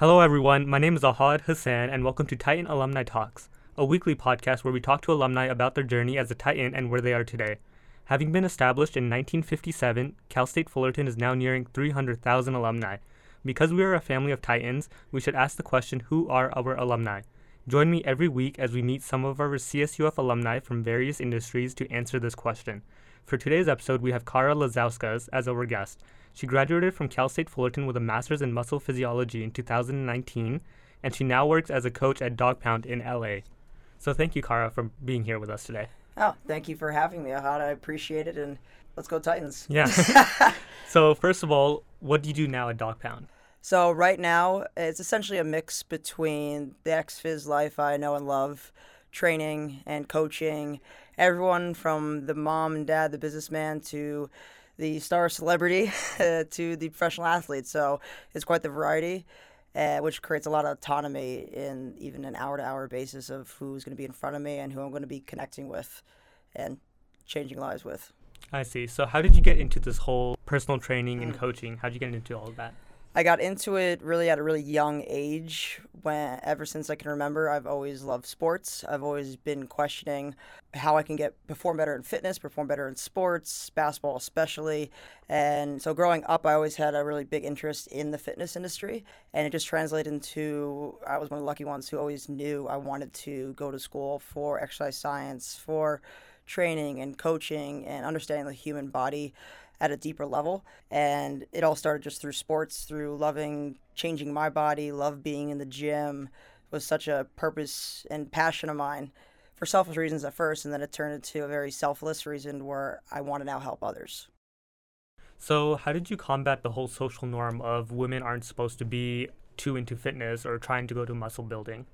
Hello, everyone. My name is Ahad Hassan, and welcome to Titan Alumni Talks, a weekly podcast where we talk to alumni about their journey as a Titan and where they are today. Having been established in 1957, Cal State Fullerton is now nearing 300,000 alumni. Because we are a family of Titans, we should ask the question who are our alumni? Join me every week as we meet some of our CSUF alumni from various industries to answer this question. For today's episode, we have Kara Lazauskas as our guest. She graduated from Cal State Fullerton with a master's in muscle physiology in 2019, and she now works as a coach at Dog Pound in LA. So thank you, Kara, for being here with us today. Oh, thank you for having me, Ahad. I appreciate it, and let's go Titans. Yeah. so first of all, what do you do now at Dog Pound? So right now, it's essentially a mix between the ex-phys life I know and love, training and coaching, everyone from the mom and dad, the businessman, to the star celebrity, to the professional athlete. So it's quite the variety. Uh, which creates a lot of autonomy in even an hour-to-hour basis of who's going to be in front of me and who I'm going to be connecting with, and changing lives with. I see. So how did you get into this whole personal training and coaching? How did you get into all of that? I got into it really at a really young age. When ever since I can remember, I've always loved sports. I've always been questioning how I can get perform better in fitness, perform better in sports, basketball especially. And so growing up, I always had a really big interest in the fitness industry, and it just translated into I was one of the lucky ones who always knew I wanted to go to school for exercise science, for training and coaching and understanding the human body at a deeper level. And it all started just through sports, through loving changing my body, love being in the gym it was such a purpose and passion of mine for selfish reasons at first, and then it turned into a very selfless reason where I want to now help others. So, how did you combat the whole social norm of women aren't supposed to be too into fitness or trying to go to muscle building?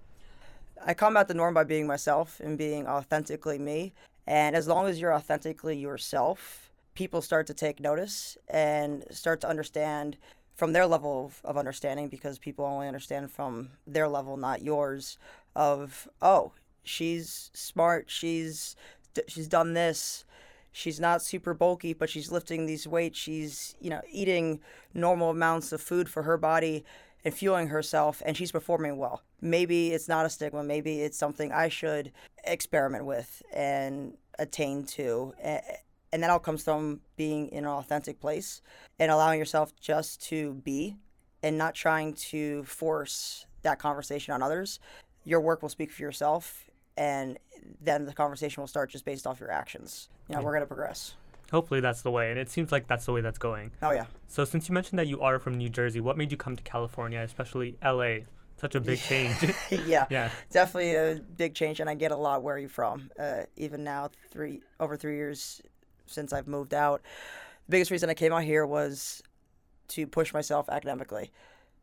I combat the norm by being myself and being authentically me. And as long as you're authentically yourself, people start to take notice and start to understand from their level of, of understanding because people only understand from their level not yours of oh she's smart she's she's done this she's not super bulky but she's lifting these weights she's you know eating normal amounts of food for her body and fueling herself and she's performing well. Maybe it's not a stigma maybe it's something i should experiment with and attain to and that all comes from being in an authentic place and allowing yourself just to be and not trying to force that conversation on others. Your work will speak for yourself, and then the conversation will start just based off your actions. You know, we're going to progress. Hopefully that's the way, and it seems like that's the way that's going. Oh, yeah. So, since you mentioned that you are from New Jersey, what made you come to California, especially LA? Such a big change. yeah, yeah, definitely a big change, and I get a lot where you're from. Uh, even now, three over three years since I've moved out. The biggest reason I came out here was to push myself academically.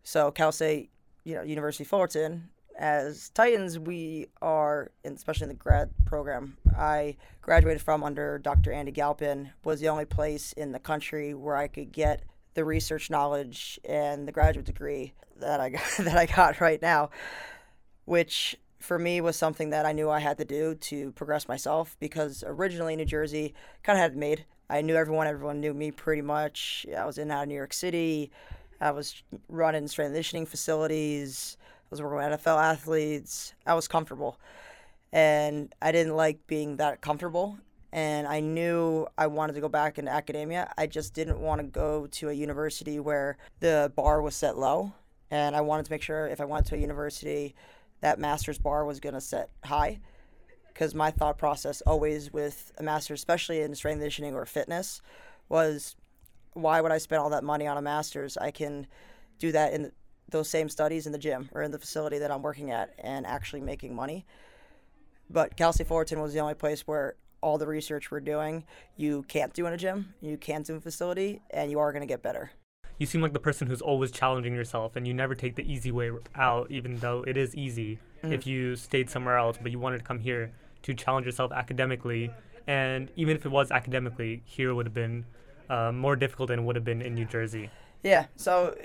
So Cal State, you know, University Fullerton, as Titans, we are, especially in the grad program, I graduated from under Dr. Andy Galpin, was the only place in the country where I could get the research knowledge and the graduate degree that I got, that I got right now, which for me was something that I knew I had to do to progress myself because originally New Jersey kind of had made. I knew everyone, everyone knew me pretty much. I was in out of New York City. I was running strength conditioning facilities. I was working with NFL athletes. I was comfortable. And I didn't like being that comfortable. And I knew I wanted to go back into academia. I just didn't want to go to a university where the bar was set low. And I wanted to make sure if I went to a university that master's bar was going to set high because my thought process always with a master's, especially in strength conditioning or fitness, was why would I spend all that money on a master's? I can do that in those same studies in the gym or in the facility that I'm working at and actually making money. But Cal State Fullerton was the only place where all the research we're doing you can't do in a gym, you can't do in a facility, and you are going to get better you seem like the person who's always challenging yourself and you never take the easy way out even though it is easy mm-hmm. if you stayed somewhere else but you wanted to come here to challenge yourself academically. And even if it was academically here would have been uh, more difficult than it would have been in new jersey. Yeah so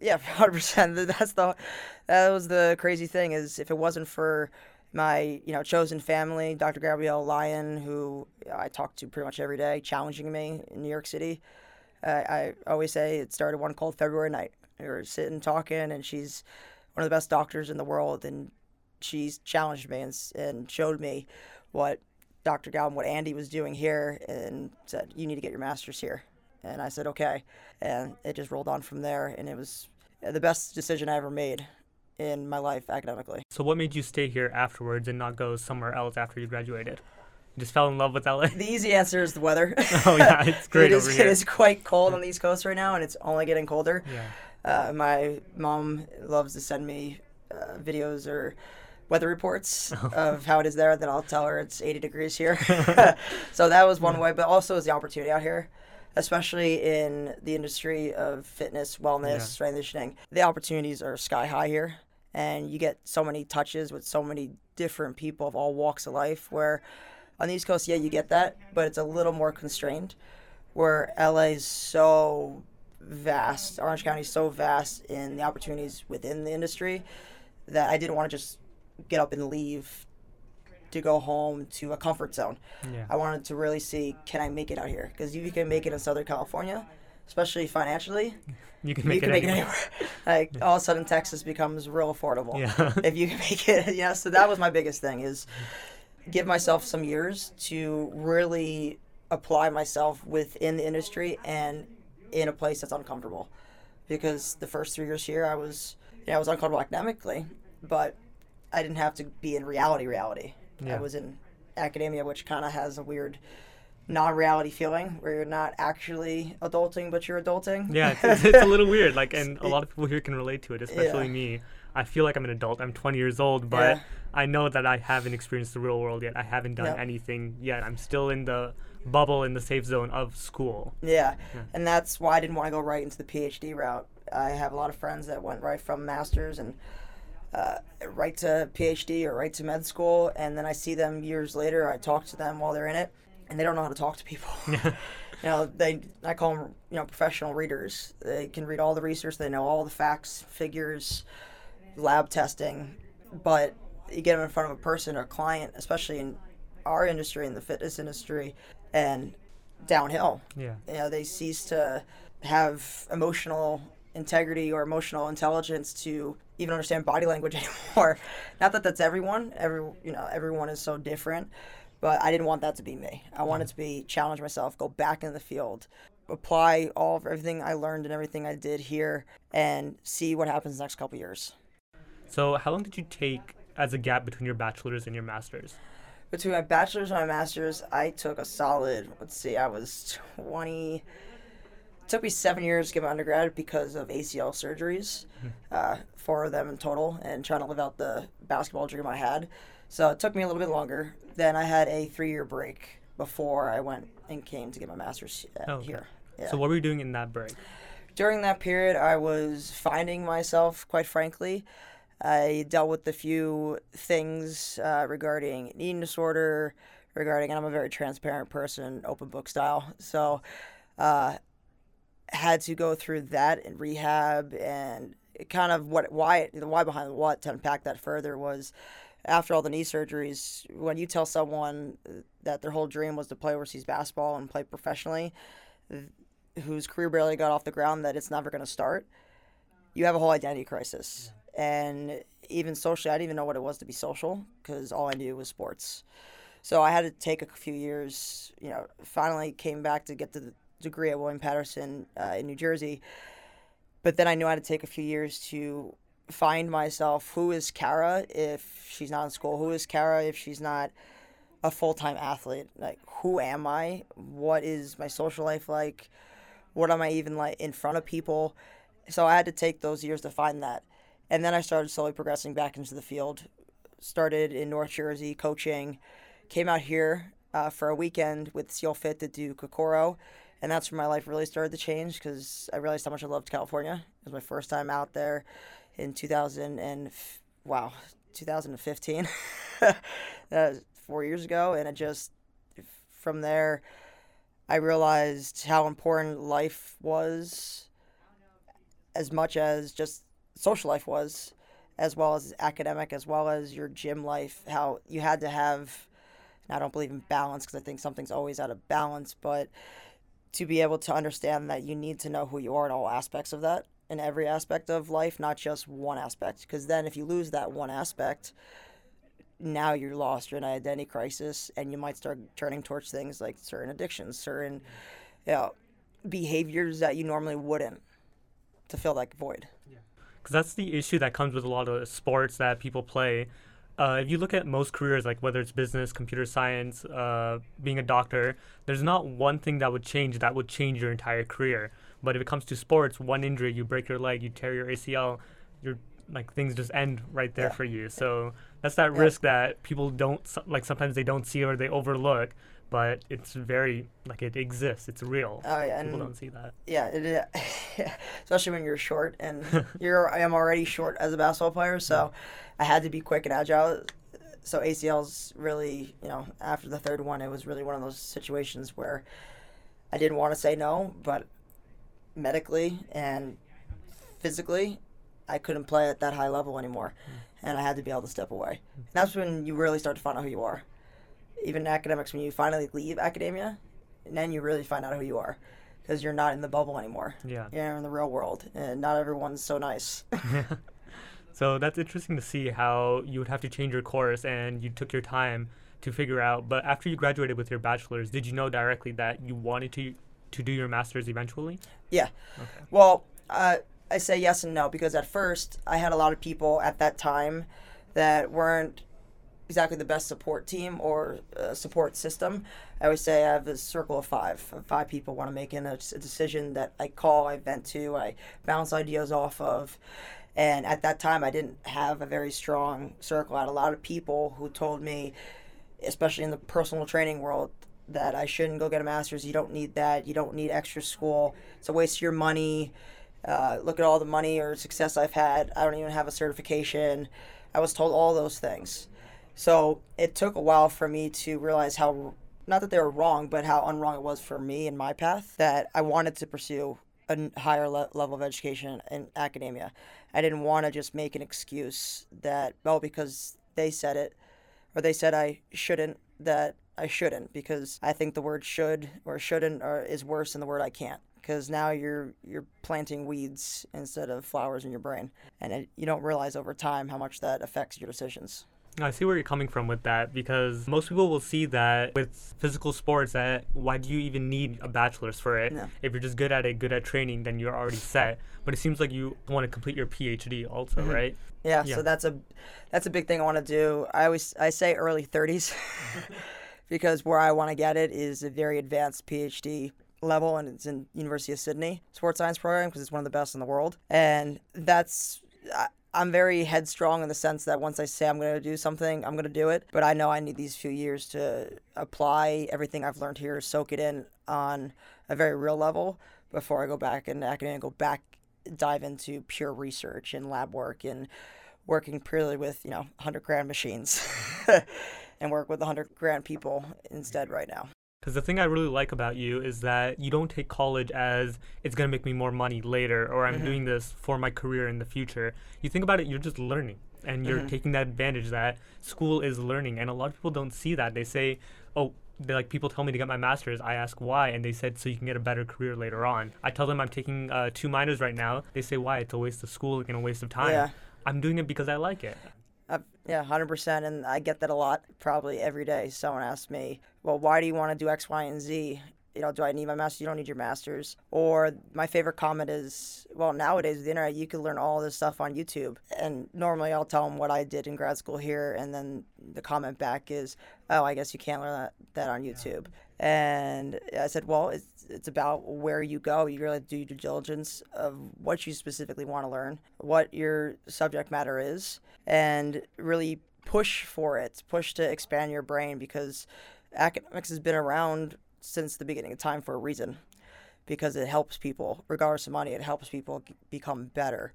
yeah 100% that's the that was the crazy thing is if it wasn't for my you know chosen family dr gabrielle lyon who i talk to pretty much every day challenging me in new york city uh, I always say it started one cold February night. We were sitting talking, and she's one of the best doctors in the world, and she's challenged me and, and showed me what Dr. Galpin, what Andy was doing here, and said, You need to get your master's here. And I said, Okay. And it just rolled on from there, and it was the best decision I ever made in my life academically. So, what made you stay here afterwards and not go somewhere else after you graduated? Just fell in love with LA? The easy answer is the weather. oh, yeah, it's great it is, over here. It is quite cold on the East Coast right now, and it's only getting colder. Yeah. Uh, my mom loves to send me uh, videos or weather reports of how it is there. Then I'll tell her it's 80 degrees here. so that was one way, but also is the opportunity out here, especially in the industry of fitness, wellness, Yeah. strength conditioning. The opportunities are sky high here, and you get so many touches with so many different people of all walks of life. Where on the East Coast, yeah, you get that, but it's a little more constrained. Where LA is so vast, Orange County is so vast in the opportunities within the industry that I didn't want to just get up and leave to go home to a comfort zone. Yeah. I wanted to really see can I make it out here? Because if you can make it in Southern California, especially financially, You can make, you can it make it anywhere. anywhere. Like all of a sudden, Texas becomes real affordable Yeah. if you can make it. You know, so that was my biggest thing is give myself some years to really apply myself within the industry and in a place that's uncomfortable. Because the first three years here, I was, you know, I was uncomfortable academically, but I didn't have to be in reality. Reality. Yeah. I was in academia, which kind of has a weird non-reality feeling where you're not actually adulting, but you're adulting. Yeah, it's, it's a little weird. Like, and a lot of people here can relate to it, especially Yeah. me. I feel like I'm an adult. I'm 20 years old, but Yeah. I know that I haven't experienced the real world yet. I haven't done anything yet. I'm still in the bubble in the safe zone of school. Yeah. Yeah. and that's why I didn't want to go right into the PhD route. I have a lot of friends that went right from masters and uh, right to PhD or right to med school, and then I see them years later. I talk to them while they're in it, and they don't know how to talk to people. you know, they I call them you know professional readers. They can read all the research. They know all the facts, figures, lab testing, but you get them in front of a person or a client, especially in our industry, in the fitness industry, and downhill. Yeah. you know they cease to have emotional integrity or emotional intelligence to even understand body language anymore. Not that that's everyone. Every you know everyone is so different but i didn't want that to be me. I wanted to be challenge myself go back into the field apply all of everything i learned and everything i did here and see what happens the next couple years. So, how long did you take as a gap between your bachelor's and your master's? between my bachelor's and my master's, I took a solid. Let's see, I was twenty. It took me seven years to get my undergrad because of ACL surgeries, uh, four of them in total, and trying to live out the basketball dream I had. So it took me a little bit longer. Then I had a three-year break before I went and came to get my master's uh, Oh, okay. here. Yeah. So, what were you doing in that break? During that period, I was finding myself, quite frankly. I dealt with a few things uh, regarding eating disorder, regarding, and I'm a very transparent person, open book style. So, uh, had to go through that and rehab and kind of what why the why behind what to unpack that further was after all the knee surgeries when you tell someone that their whole dream was to play overseas basketball and play professionally whose career barely got off the ground that it's never going to start, you have a whole identity crisis. And even socially, I didn't even know what it was to be social because all I knew was sports. So I had to take a few years. You know, finally came back to get the degree at William Paterson uh, in New Jersey. But then I knew I had to take a few years to find myself. Who is Kara if she's not in school? Who is Kara if she's not a full time athlete? Like, who am I? What is my social life like? What am I even like in front of people? So I had to take those years to find that. And then I started slowly progressing back into the field. Started in North Jersey coaching, came out here uh, for a weekend with Seal Fit to do Kokoro. And that's when my life really started to change because I realized how much I loved California. It was my first time out there in 2000 and wow, 2015. that was four years ago, and it just from there, I realized how important life was, as much as just social life was, as well as academic, as well as your gym life. How you had to have. And I don't believe in balance because I think something's always out of balance, but to be able to understand that you need to know who you are in all aspects of that in every aspect of life, not just one aspect. Because then, if you lose that one aspect, now you're lost. You're in an identity crisis, and you might start turning towards things like certain addictions, certain you know, behaviors that you normally wouldn't to fill that void. Because that's the issue that comes with a lot of sports that people play. Uh, if you look at most careers, like whether it's business, computer science, uh, being a doctor, there's not one thing that would change that would change your entire career. But if it comes to sports, one injury, you break your leg, you tear your ACL, you're like things just end right there Yeah. for you. So that's that Yeah. risk that people don't like. Sometimes they don't see or they overlook, but it's very like it exists. It's real. Oh yeah, people don't see that. yeah, it, especially when you're short, and you're I am already short as a basketball player, so I had to be quick and agile. So ACLs really, you know, after the third one, it was really one of those situations where I didn't want to say no, but medically and physically, I couldn't play at that high level anymore, hmm. and I had to be able to step away. And that's when you really start to find out who you are. Even academics, when you finally leave academia, and then you really find out who you are, because you're not in the bubble anymore. Yeah. You're in the real world, and not everyone's so nice. So that's interesting to see how you would have to change your course and you took your time to figure out. But after you graduated with your bachelor's, did you know directly that you wanted to to do your master's eventually? Yeah. Okay. Well, uh, I say yes and no because at first I had a lot of people at that time that weren't exactly the best support team or uh, support system. I always say I have a circle of five. Five people want to make in a, a decision that I call, I vent to, I bounce ideas off of. And at that time, I didn't have a very strong circle. I had a lot of people who told me, especially in the personal training world, that I shouldn't go get a master's. You don't need that. You don't need extra school. It's a waste of your money. Uh, look at all the money or success I've had. I don't even have a certification. I was told all those things. So it took a while for me to realize how, not that they were wrong, but how unwrong it was for me in my path that I wanted to pursue a higher le- level of education in academia. I didn't want to just make an excuse that, well, because they said it or they said I shouldn't, that I shouldn't because I think the word should or shouldn't is worse than the word I can't because now you're you're planting weeds instead of flowers in your brain and it, you don't realize over time how much that affects your decisions. I see where you're coming from with that because most people will see that with physical sports that why do you even need a bachelor's for it? No. If you're just good at it, good at training, then you're already set. But it seems like you want to complete your PhD also, mm-hmm. right? Yeah, Yeah. so that's a that's a big thing I want to do. I always I say early 30s because where I want to get it is a very advanced PhD level and it's in University of Sydney sports science program because it's one of the best in the world. And that's I'm very headstrong in the sense that once I say I'm going to do something, I'm going to do it. But I know I need these few years to apply everything I've learned here, soak it in on a very real level before I go back into academia and go back dive into pure research and lab work and working purely with you know 100 grand machines and work with 100 grand people instead right now Because the thing I really like about you is that you don't take college as it's going to make me more money later or I'm doing this for my career in the future. You think about it, you're just learning and you're taking that advantage that school is learning. And a lot of people don't see that. They say, oh, they like people tell me to get my master's. I ask why, and they said so you can get a better career later on. I tell them I'm taking uh, two minors right now. They say why? It's a waste of school and a waste of time. Yeah. I'm doing it because I like it. Uh, yeah 100% and i get that a lot probably every day. Someone asks me well why do you want to do x y and z? You know do i need my master's you don't need your master's. Or my favorite comment is well nowadays with the internet you can learn all this stuff on youtube. And normally i'll tell them what i did in grad school here and then the comment back is oh i guess you can't learn that, that on youtube and i said well it's, it's about where you go. You really do due diligence of what you specifically want to learn what your subject matter is and really push for it. Push to expand your brain because academics has been around since the beginning of time for a reason because it helps people. Regardless of money it helps people become better.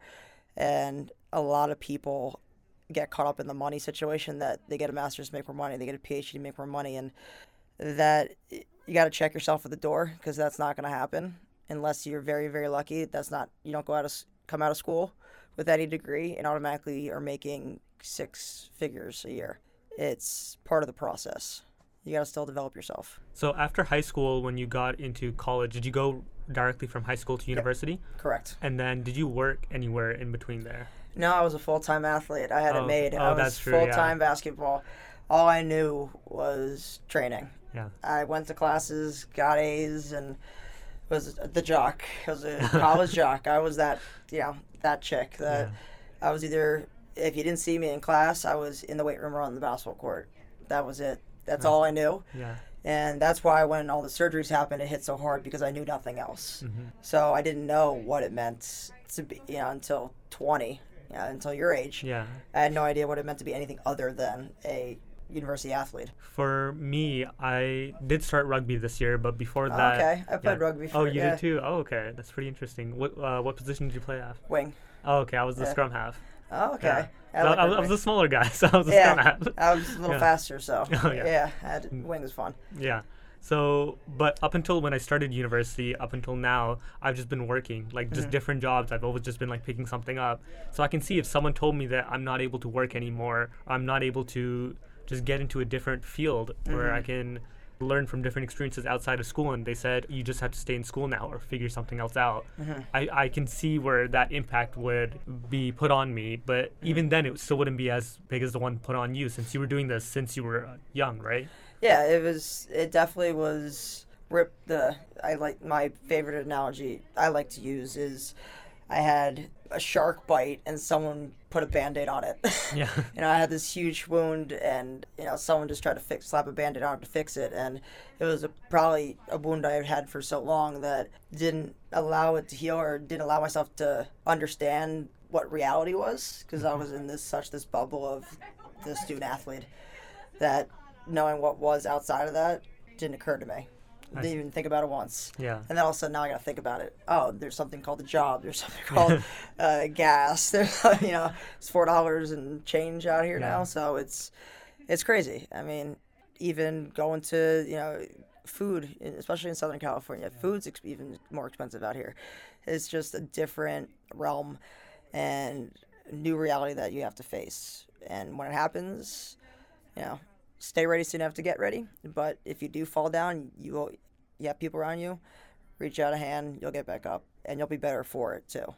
And a lot of people get caught up in the money situation that they get a master's to make more money they get a phd to make more money and that you got to check yourself at the door because that's not going to happen unless you're very very lucky that's not you don't go out of come out of school with any degree and automatically are making six figures a year it's part of the process you got to still develop yourself So after high school, when you got into college, did you go directly from high school to university, Correct. and then did you work anywhere in between there? No, I was a full time athlete. I had Oh, it made. oh, I was that's true, yeah. full time basketball. All I knew was training. Yeah. I went to classes, got A's, and was the jock. I was a college jock. I was that, you know, that chick. That I was either if you didn't see me in class, I was in the weight room or on the basketball court. That was it. That's Nice. all I knew, Yeah. and that's why when all the surgeries happened, it hit so hard because I knew nothing else. hmm So I didn't know what it meant to be, you know, until twenty, you know, until your age. Yeah. I had no idea what it meant to be anything other than a university athlete. For me, I did start rugby this year, but before Oh, that, okay, I played yeah. rugby. For, Oh, you yeah, did too. Oh, okay, that's pretty interesting. What uh, what position did you play at? Wing. Oh, okay, I was the Yeah. scrum half. Oh, okay. I, So like I, was, I was a smaller guy, so I was a scrum half. I was a little faster, so Oh, yeah. had, wing was fun. Yeah. So, but up until when I started university, up until now, I've just been working, like just Mhm. different jobs. I've always just been like picking something up. So I can see if someone told me that I'm not able to work anymore, I'm not able to just get into a different field where I Mhm. can learn from different experiences outside of school and they said you just have to stay in school now or figure something else out hmm I, I can see where that impact would be put on me but even then it still wouldn't be as big as the one put on you since you were doing this since you were uh, young right Yeah, it was. It definitely was. Rip the. I like my favorite analogy I like to use is, I had a shark bite and someone put a band-aid on it. yeah you know, I had this huge wound, and you know, someone just tried to fix, slap a band-aid on it to fix it, and it was a, probably a wound I had had for so long that didn't allow it to heal, or didn't allow myself to understand what reality was, because I mm-hmm. was in this such this bubble of the student athlete that knowing what was outside of that didn't occur to me. Didn't even think about it once. yeah And then all of a sudden, now I got to think about it. Oh, there's something called a job. There's something called uh, gas. There's you know, it's four dollars and change out here Yeah. now. So it's it's crazy. I mean, even going to you know, food, especially in Southern California, food's ex- even more expensive out here. It's just a different realm and new reality that you have to face. And when it happens, you know, stay ready so you don't have to get ready. But if you do fall down, you will, you have people around you, reach out a hand, you'll get back up, and you'll be better for it too.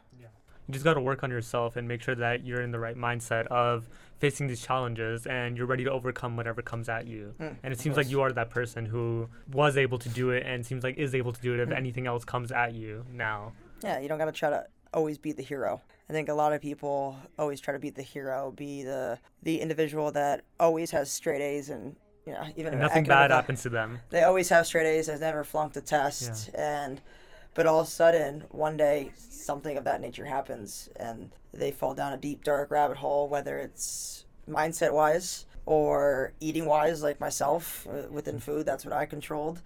you just got to work on yourself and make sure that you're in the right mindset of facing these challenges and you're ready to overcome whatever comes at you Mm, and it seems like you are that person who was able to do it and seems like is able to do it if Mm. anything else comes at you now Yeah, you don't got to try to always be the hero. I think a lot of people always try to be the hero, be the the individual that always has straight A's and you know even and nothing bad happens to them They always have straight A's. They've never flunked a test, and but all of a sudden one day something of that nature happens, and they fall down a deep dark rabbit hole. Whether it's mindset wise or eating wise, like myself uh, within food, that's what I controlled,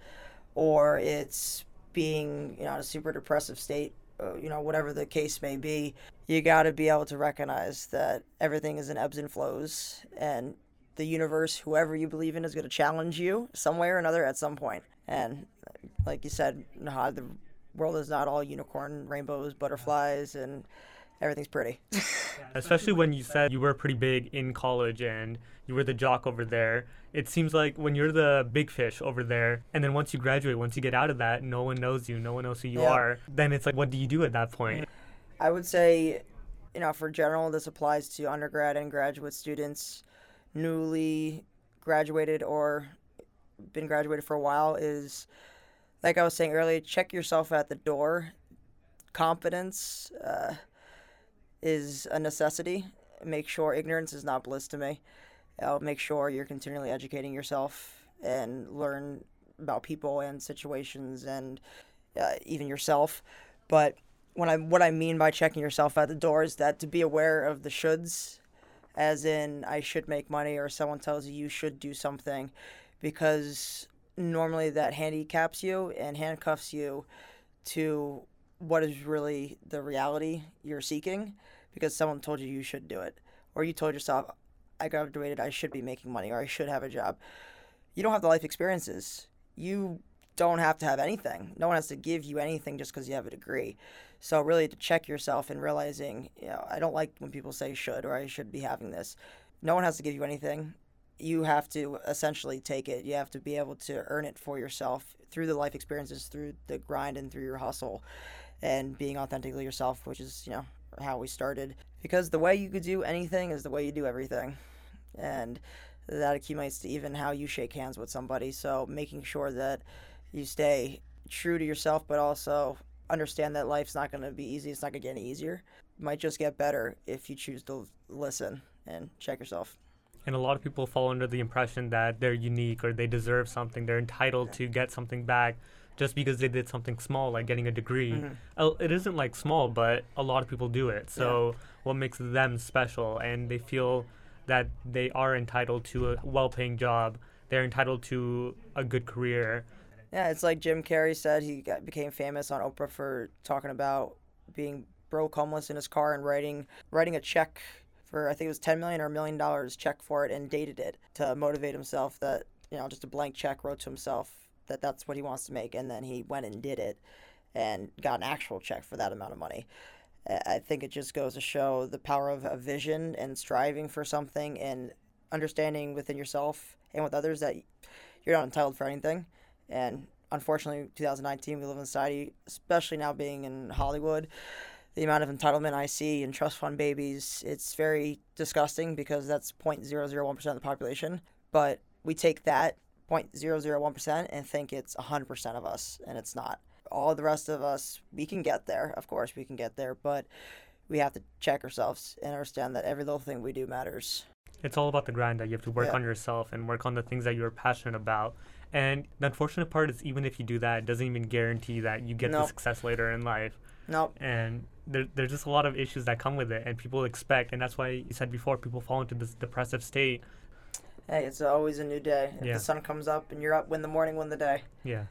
or it's being you know in a super depressive state. Uh, you know, whatever the case may be, you got to be able to recognize that everything is in ebbs and flows, and the universe, whoever you believe in, is going to challenge you some way or another at some point. And like you said, Nahad, the world is not all unicorn, rainbows, butterflies, and everything's pretty. especially when you said you were pretty big in college and you were the jock over there it seems like when you're the big fish over there and then once you graduate once you get out of that no one knows you no one knows who you Yeah. are then it's like what do you do at that point I would say, you know, for general, this applies to undergrad and graduate students, newly graduated or been graduated for a while. Is like I was saying earlier, check yourself at the door. Confidence uh, is a necessity. Make sure ignorance is not bliss to me. Uh, make sure you're continually educating yourself and learn about people and situations and uh, even yourself. But when I what I mean by checking yourself at the door is that to be aware of the shoulds, as in I should make money or someone tells you you should do something, because normally that handicaps you and handcuffs you to what is really the reality you're seeking, because someone told you you should do it, or you told yourself I graduated I should be making money or I should have a job. You don't have the life experiences. You don't have to have anything. No one has to give you anything just because you have a degree. So really, to check yourself and realizing, you know, I don't like when people say should or I should be having this. No one has to give you anything. you have to essentially take it. You have to be able to earn it for yourself through the life experiences, through the grind, and through your hustle, and being authentically yourself, which is you know how we started. Because the way you could do anything is the way you do everything, and that accumulates to even how you shake hands with somebody. So making sure that you stay true to yourself, but also understand that life's not going to be easy. It's not going to get any easier. It might just get better if you choose to listen and check yourself. And a lot of people fall under the impression that they're unique or they deserve something. They're entitled yeah. to get something back just because they did something small, like getting a degree. Mm-hmm. It isn't like small, but a lot of people do it. So, yeah. what makes them special? And they feel that they are entitled to a well paying job, they're entitled to a good career. Yeah, it's like Jim Carrey said he got, became famous on Oprah for talking about being broke, homeless in his car, and writing writing a check for I think it was ten million or a million dollars check for it, and dated it to motivate himself. That you know, just a blank check wrote to himself that that's what he wants to make, and then he went and did it, and got an actual check for that amount of money. I think it just goes to show the power of a vision and striving for something and understanding within yourself and with others that you're not entitled for anything. And unfortunately, 2019, we live in a society, especially now being in Hollywood, the amount of entitlement I see in trust fund babies, it's very disgusting because that's 0.001% of the population. But we take that 0.001% and think it's 100% of us, and it's not all the rest of us, we can get there. Of course, we can get there, but we have to check ourselves and understand that every little thing we do matters. It's all about the grind that you have to work yeah. on yourself and work on the things that you're passionate about. And the unfortunate part is, even if you do that, it doesn't even guarantee that you get nope. the success later in life. Nope. And there, there's just a lot of issues that come with it, and people expect, and that's why you said before, people fall into this depressive state. Hey, it's always a new day. If yeah. the sun comes up and you're up, win the morning, win the day. Yeah.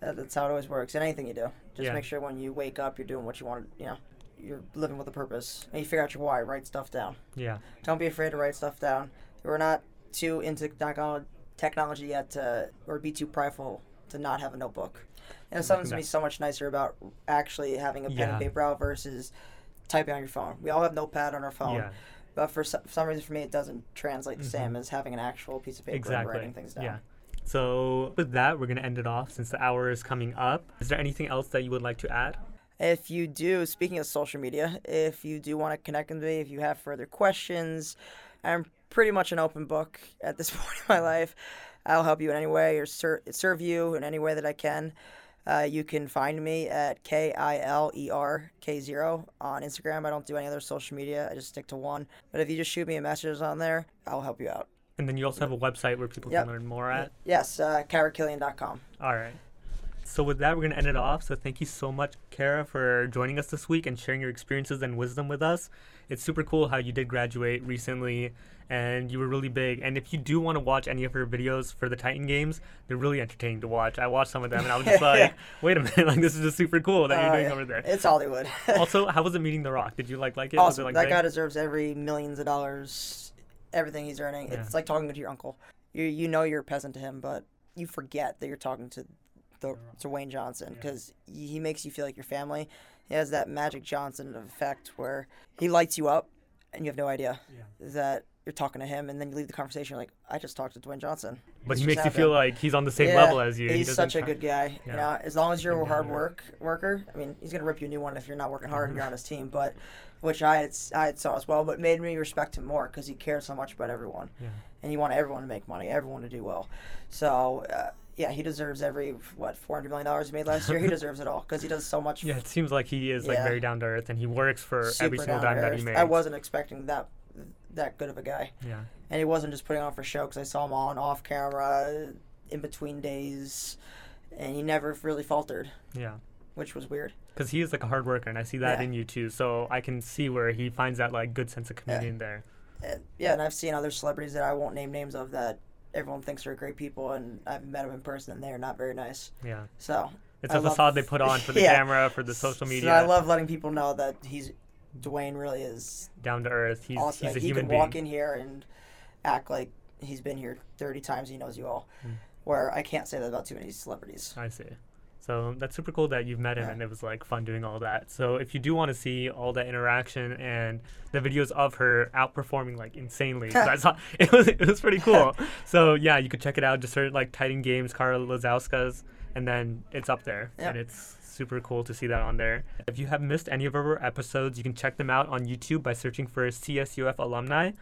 That's how it always works in anything you do. Just yeah. make sure when you wake up, you're doing what you want. To, you know, you're living with a purpose, and you figure out your why. Write stuff down. Yeah. Don't be afraid to write stuff down. We're not too into technology yet, to, or be too prideful to not have a notebook. And something's gonna be so much nicer about actually having a pen yeah. and paper out versus typing on your phone. We all have notepad on our phone. Yeah. But for some, some reason, for me, it doesn't translate the mm-hmm. same as having an actual piece of paper exactly. and writing things down. Yeah. So, with that, we're going to end it off since the hour is coming up. Is there anything else that you would like to add? If you do, speaking of social media, if you do want to connect with me, if you have further questions, I'm pretty much an open book at this point in my life. I'll help you in any way or ser- serve you in any way that I can. Uh, you can find me at K I L E R K zero on Instagram. I don't do any other social media. I just stick to one. But if you just shoot me a message on there, I'll help you out. And then you also have a website where people yep. can learn more at? Yes, uh, KaraKillian.com. All right. So with that, we're going to end it off. So thank you so much, Kara, for joining us this week and sharing your experiences and wisdom with us. It's super cool how you did graduate recently and you were really big. And if you do want to watch any of her videos for the Titan games, they're really entertaining to watch. I watched some of them and I was just like, wait a minute, like this is just super cool that uh, you're doing yeah. over there. It's Hollywood. also, how was it meeting The Rock? Did you like like it? Awesome. It like that big? guy deserves every millions of dollars everything he's earning. Yeah. It's like talking to your uncle. You you know you're a peasant to him, but you forget that you're talking to the to Dwayne Johnson because yeah. he makes you feel like your family. He has that Magic Johnson effect where he lights you up, and you have no idea yeah. that you're talking to him, and then you leave the conversation like, I just talked to Dwayne Johnson. But he makes you feel like he's on the same yeah, level as you. He's he such a good guy. Yeah. You know, as long as you're a hard work worker, I mean, he's gonna rip you a new one if you're not working hard and you're on his team. But which I had, I had saw as well, but made me respect him more because he cared so much about everyone, yeah. and he wanted everyone to make money, everyone to do well. So. Uh, yeah, he deserves every what four hundred million dollars he made last year. He deserves it all because he does so much. Yeah, it seems like he is like very down to earth, and he works for Super every single dime that he makes. I wasn't expecting that that good of a guy. Yeah. And he wasn't just putting on for show because I saw him on off camera, in between days, and he never really faltered. Yeah. Which was weird. Because he is like a hard worker, and I see that yeah. in you too. So I can see where he finds that like good sense of community yeah. in there. And, yeah, and I've seen other celebrities that I won't name names of that everyone thinks are great people, and I've met them in person, and they're not very nice. Yeah. So it's I a facade they put on for the yeah. camera, for the social media. So I love letting people know that he's Dwayne really is down to earth. He's awesome. he's a he human can being. walk in here and act like he's been here 30 times. He knows you all. Mm. Where I can't say that about too many celebrities. I see. So that's super cool that you've met him Yeah. and it was like fun doing all that. So if you do want to see all that interaction and the videos of her outperforming like insanely, I saw it was it was pretty cool. so yeah, you could check it out. Just search like Titan Games, Carla Lazauskas, and then it's up there, Yep. and it's super cool to see that on there. If you have missed any of our episodes, you can check them out on YouTube by searching for CSUF alumni.